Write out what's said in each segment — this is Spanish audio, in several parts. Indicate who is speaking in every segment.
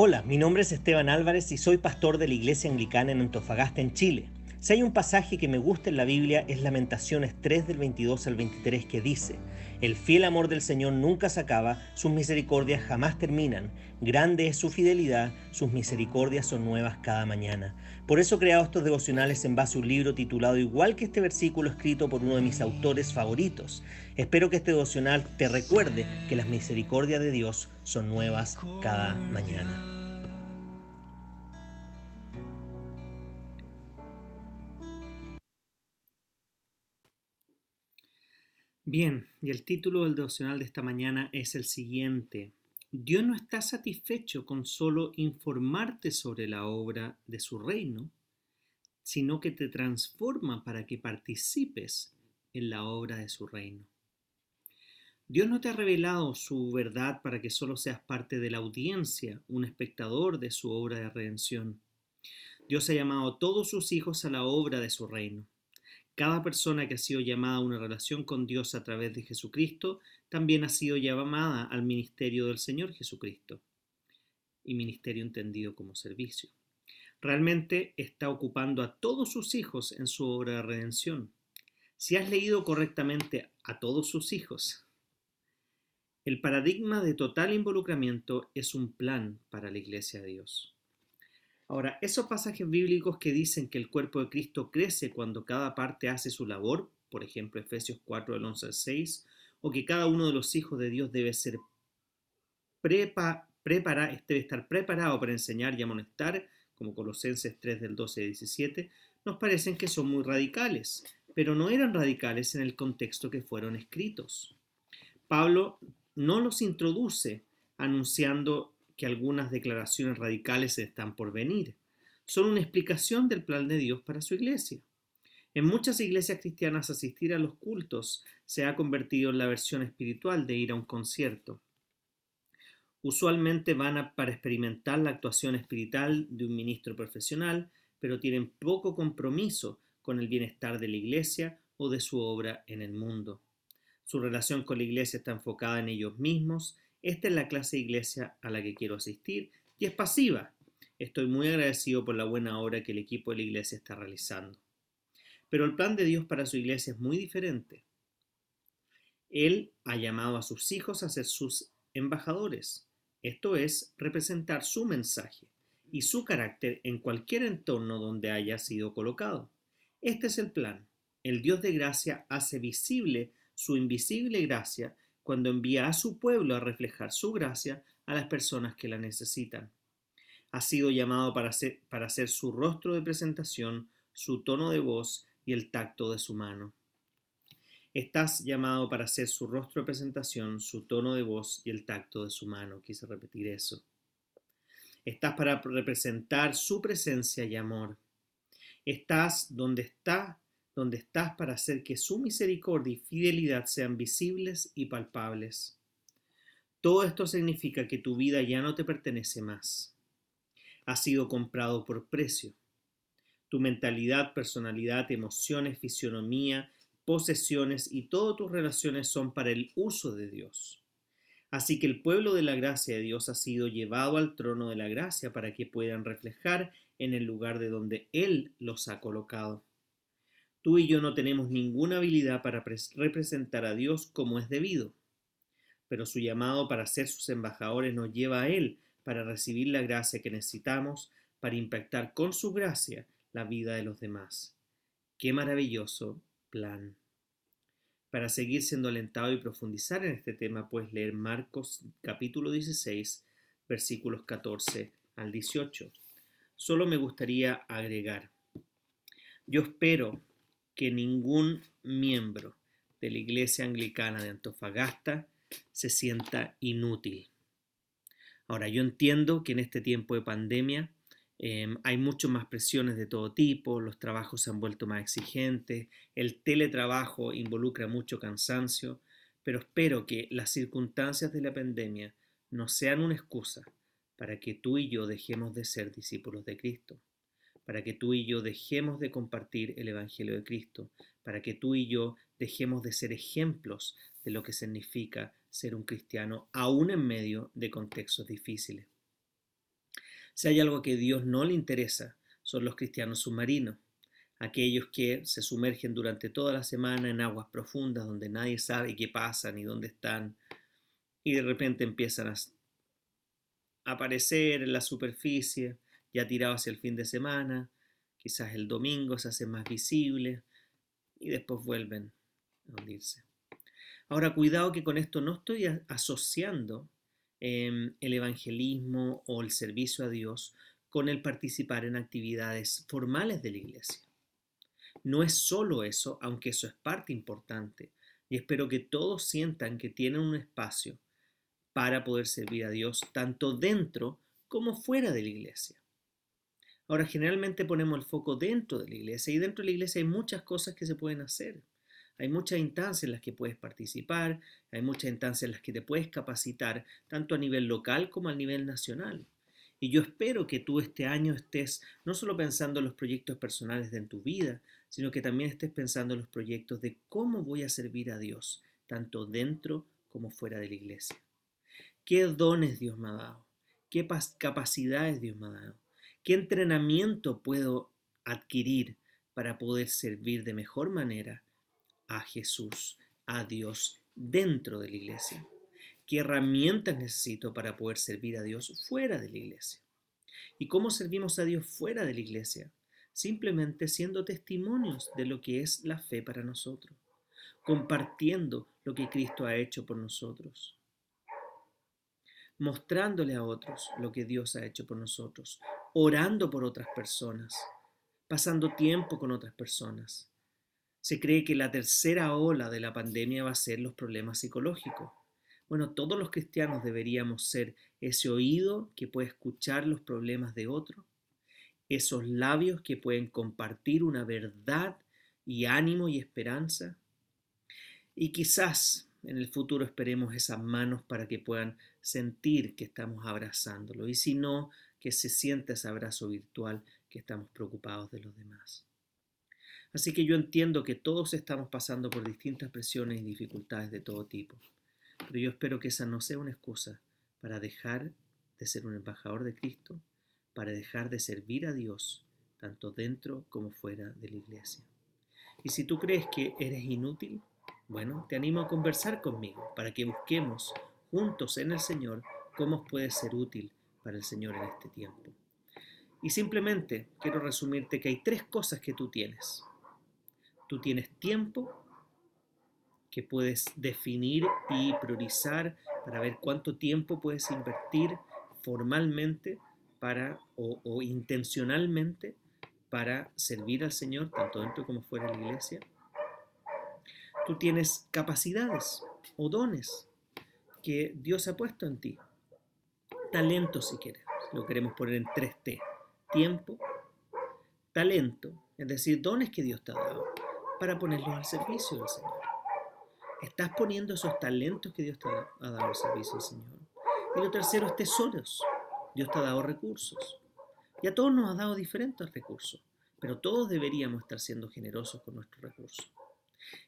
Speaker 1: Hola, mi nombre es Esteban Álvarez y soy pastor de la Iglesia Anglicana en Antofagasta, en Chile. Si hay un pasaje que me gusta en la Biblia es Lamentaciones 3 del 22 al 23 que dice, El fiel amor del Señor nunca se acaba, sus misericordias jamás terminan, grande es su fidelidad, sus misericordias son nuevas cada mañana. Por eso he creado estos devocionales en base a un libro titulado igual que este versículo escrito por uno de mis autores favoritos. Espero que este devocional te recuerde que las misericordias de Dios son nuevas cada mañana. Bien, y el título del devocional de esta mañana es el siguiente. Dios no está satisfecho con solo informarte sobre la obra de su reino, sino que te transforma para que participes en la obra de su reino. Dios no te ha revelado su verdad para que solo seas parte de la audiencia, un espectador de su obra de redención. Dios ha llamado a todos sus hijos a la obra de su reino. Cada persona que ha sido llamada a una relación con Dios a través de Jesucristo también ha sido llamada al ministerio del Señor Jesucristo. Y ministerio entendido como servicio. Realmente está ocupando a todos sus hijos en su obra de redención. Si has leído correctamente a todos sus hijos, el paradigma de total involucramiento es un plan para la iglesia de Dios. Ahora, esos pasajes bíblicos que dicen que el cuerpo de Cristo crece cuando cada parte hace su labor, por ejemplo Efesios 4 del 11 al 6, o que cada uno de los hijos de Dios debe ser prepa, debe estar preparado para enseñar y amonestar, como Colosenses 3 del 12 al 17, nos parecen que son muy radicales, pero no eran radicales en el contexto que fueron escritos. Pablo no los introduce anunciando que algunas declaraciones radicales están por venir. Son una explicación del plan de Dios para su iglesia. En muchas iglesias cristianas asistir a los cultos se ha convertido en la versión espiritual de ir a un concierto. Usualmente van para experimentar la actuación espiritual de un ministro profesional, pero tienen poco compromiso con el bienestar de la iglesia o de su obra en el mundo. Su relación con la iglesia está enfocada en ellos mismos esta es la clase de iglesia a la que quiero asistir y es pasiva. Estoy muy agradecido por la buena obra que el equipo de la iglesia está realizando. Pero el plan de Dios para su iglesia es muy diferente. Él ha llamado a sus hijos a ser sus embajadores, esto es, representar su mensaje y su carácter en cualquier entorno donde haya sido colocado. Este es el plan. El Dios de gracia hace visible su invisible gracia cuando envía a su pueblo a reflejar su gracia a las personas que la necesitan. Ha sido llamado para ser, para ser su rostro de presentación, su tono de voz y el tacto de su mano. Estás llamado para ser su rostro de presentación, su tono de voz y el tacto de su mano. Quise repetir eso. Estás para representar su presencia y amor. Estás donde está donde estás para hacer que su misericordia y fidelidad sean visibles y palpables. Todo esto significa que tu vida ya no te pertenece más. Ha sido comprado por precio. Tu mentalidad, personalidad, emociones, fisionomía, posesiones y todas tus relaciones son para el uso de Dios. Así que el pueblo de la gracia de Dios ha sido llevado al trono de la gracia para que puedan reflejar en el lugar de donde Él los ha colocado. Tú y yo no tenemos ninguna habilidad para representar a Dios como es debido, pero su llamado para ser sus embajadores nos lleva a Él para recibir la gracia que necesitamos para impactar con su gracia la vida de los demás. Qué maravilloso plan. Para seguir siendo alentado y profundizar en este tema, puedes leer Marcos capítulo 16, versículos 14 al 18. Solo me gustaría agregar, yo espero que ningún miembro de la Iglesia Anglicana de Antofagasta se sienta inútil. Ahora, yo entiendo que en este tiempo de pandemia em, hay muchas más presiones de todo tipo, los trabajos se han vuelto más exigentes, el teletrabajo involucra mucho cansancio, pero espero que las circunstancias de la pandemia no sean una excusa para que tú y yo dejemos de ser discípulos de Cristo para que tú y yo dejemos de compartir el Evangelio de Cristo, para que tú y yo dejemos de ser ejemplos de lo que significa ser un cristiano aún en medio de contextos difíciles. Si hay algo que a Dios no le interesa, son los cristianos submarinos, aquellos que se sumergen durante toda la semana en aguas profundas donde nadie sabe qué pasa ni dónde están, y de repente empiezan a aparecer en la superficie, ya tirados hacia el fin de semana, quizás el domingo se hace más visible y después vuelven a hundirse. Ahora, cuidado que con esto no estoy asociando em, el evangelismo o el servicio a Dios con el participar en actividades formales de la iglesia. No es solo eso, aunque eso es parte importante, y espero que todos sientan que tienen un espacio para poder servir a Dios tanto dentro como fuera de la iglesia. Ahora, generalmente ponemos el foco dentro de la iglesia y dentro de la iglesia hay muchas cosas que se pueden hacer. Hay muchas instancias en las que puedes participar, hay muchas instancias en las que te puedes capacitar, tanto a nivel local como a nivel nacional. Y yo espero que tú este año estés no solo pensando en los proyectos personales de en tu vida, sino que también estés pensando en los proyectos de cómo voy a servir a Dios, tanto dentro como fuera de la iglesia. ¿Qué dones Dios me ha dado? ¿Qué capacidades Dios me ha dado? ¿Qué entrenamiento puedo adquirir para poder servir de mejor manera a Jesús, a Dios dentro de la iglesia? ¿Qué herramientas necesito para poder servir a Dios fuera de la iglesia? ¿Y cómo servimos a Dios fuera de la iglesia? Simplemente siendo testimonios de lo que es la fe para nosotros, compartiendo lo que Cristo ha hecho por nosotros, mostrándole a otros lo que Dios ha hecho por nosotros, orando por otras personas, pasando tiempo con otras personas. Se cree que la tercera ola de la pandemia va a ser los problemas psicológicos. Bueno, todos los cristianos deberíamos ser ese oído que puede escuchar los problemas de otro, esos labios que pueden compartir una verdad y ánimo y esperanza. Y quizás en el futuro esperemos esas manos para que puedan sentir que estamos abrazándolo y si no, que se sienta ese abrazo virtual que estamos preocupados de los demás. Así que yo entiendo que todos estamos pasando por distintas presiones y dificultades de todo tipo, pero yo espero que esa no sea una excusa para dejar de ser un embajador de Cristo, para dejar de servir a Dios, tanto dentro como fuera de la iglesia. Y si tú crees que eres inútil, bueno, te animo a conversar conmigo para que busquemos juntos en el Señor cómo puede ser útil para el Señor en este tiempo. Y simplemente quiero resumirte que hay tres cosas que tú tienes. Tú tienes tiempo que puedes definir y priorizar para ver cuánto tiempo puedes invertir formalmente para o, o intencionalmente para servir al Señor, tanto dentro como fuera de la iglesia. Tú tienes capacidades o dones que Dios ha puesto en ti. Talento, si quieres. Lo queremos poner en 3T. Tiempo, talento, es decir, dones que Dios te ha dado para ponerlos al servicio del Señor. Estás poniendo esos talentos que Dios te ha dado al servicio del Señor. Y lo tercero es tesoros. Dios te ha dado recursos. Y a todos nos ha dado diferentes recursos, pero todos deberíamos estar siendo generosos con nuestros recursos.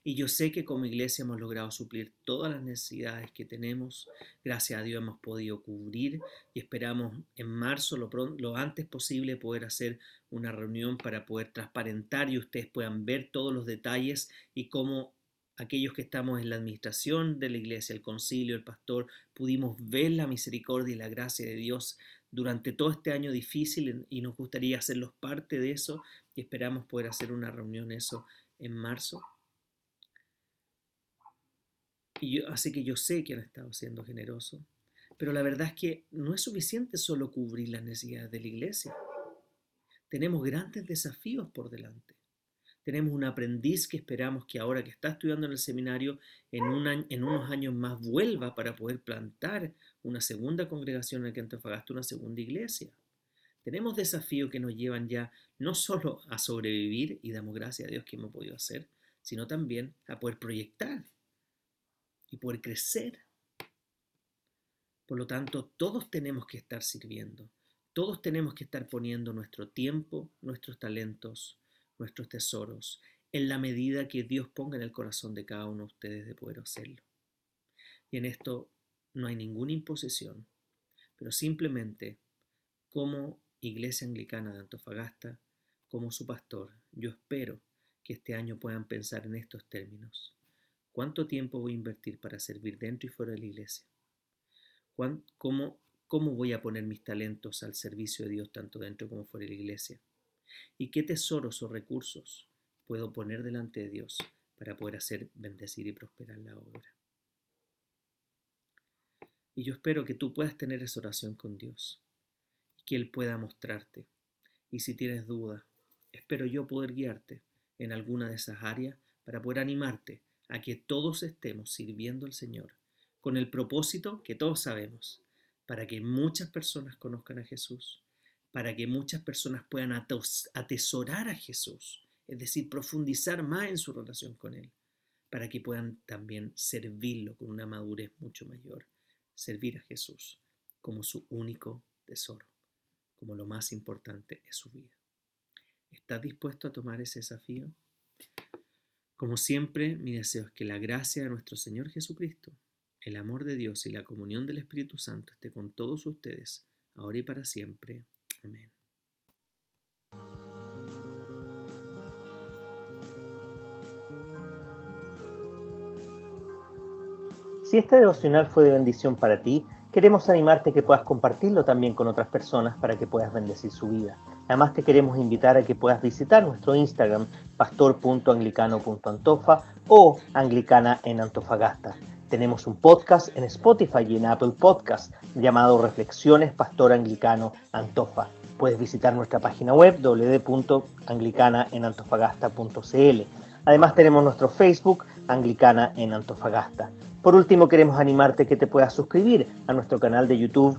Speaker 1: Y yo sé que como iglesia hemos logrado suplir todas las necesidades que tenemos. Gracias a Dios hemos podido cubrir y esperamos en marzo lo, lo antes posible poder hacer una reunión para poder transparentar y ustedes puedan ver todos los detalles y cómo aquellos que estamos en la administración de la iglesia, el concilio, el pastor, pudimos ver la misericordia y la gracia de Dios durante todo este año difícil y nos gustaría hacerlos parte de eso y esperamos poder hacer una reunión eso en marzo. Y así que yo sé que han estado siendo generosos, pero la verdad es que no es suficiente solo cubrir las necesidades de la iglesia. Tenemos grandes desafíos por delante. Tenemos un aprendiz que esperamos que ahora que está estudiando en el seminario, en, en unos años más vuelva para poder plantar una segunda congregación en el que Antofagasta, una segunda iglesia. Tenemos desafíos que nos llevan ya no solo a sobrevivir, y damos gracias a Dios que hemos podido hacer, sino también a poder proyectar y poder crecer. Por lo tanto, todos tenemos que estar sirviendo, todos tenemos que estar poniendo nuestro tiempo, nuestros talentos, nuestros tesoros, en la medida que Dios ponga en el corazón de cada uno de ustedes de poder hacerlo. Y en esto no hay ninguna imposición, pero simplemente cómo Iglesia Anglicana de Antofagasta, como su pastor, yo espero que este año puedan pensar en estos términos. ¿Cuánto tiempo voy a invertir para servir dentro y fuera de la iglesia? ¿Cómo, ¿Cómo voy a poner mis talentos al servicio de Dios tanto dentro como fuera de la iglesia? ¿Y qué tesoros o recursos puedo poner delante de Dios para poder hacer bendecir y prosperar la obra? Y yo espero que tú puedas tener esa oración con Dios y que Él pueda mostrarte. Y si tienes duda, espero yo poder guiarte en alguna de esas áreas para poder animarte a que todos estemos sirviendo al Señor con el propósito que todos sabemos, para que muchas personas conozcan a Jesús, para que muchas personas puedan atesorar a Jesús, es decir, profundizar más en su relación con Él, para que puedan también servirlo con una madurez mucho mayor, servir a Jesús como su único tesoro, como lo más importante es su vida. ¿Estás dispuesto a tomar ese desafío? Como siempre, mi deseo es que la gracia de nuestro Señor Jesucristo, el amor de Dios y la comunión del Espíritu Santo esté con todos ustedes, ahora y para siempre. Amén.
Speaker 2: Si este devocional fue de bendición para ti, queremos animarte a que puedas compartirlo también con otras personas para que puedas bendecir su vida. Además te queremos invitar a que puedas visitar nuestro Instagram pastor.anglicano.antofa o anglicana en Antofagasta. Tenemos un podcast en Spotify y en Apple Podcast llamado Reflexiones Pastor Anglicano Antofa. Puedes visitar nuestra página web www.anglicanaenantofagasta.cl. Además tenemos nuestro Facebook Anglicana en Antofagasta. Por último, queremos animarte que te puedas suscribir a nuestro canal de YouTube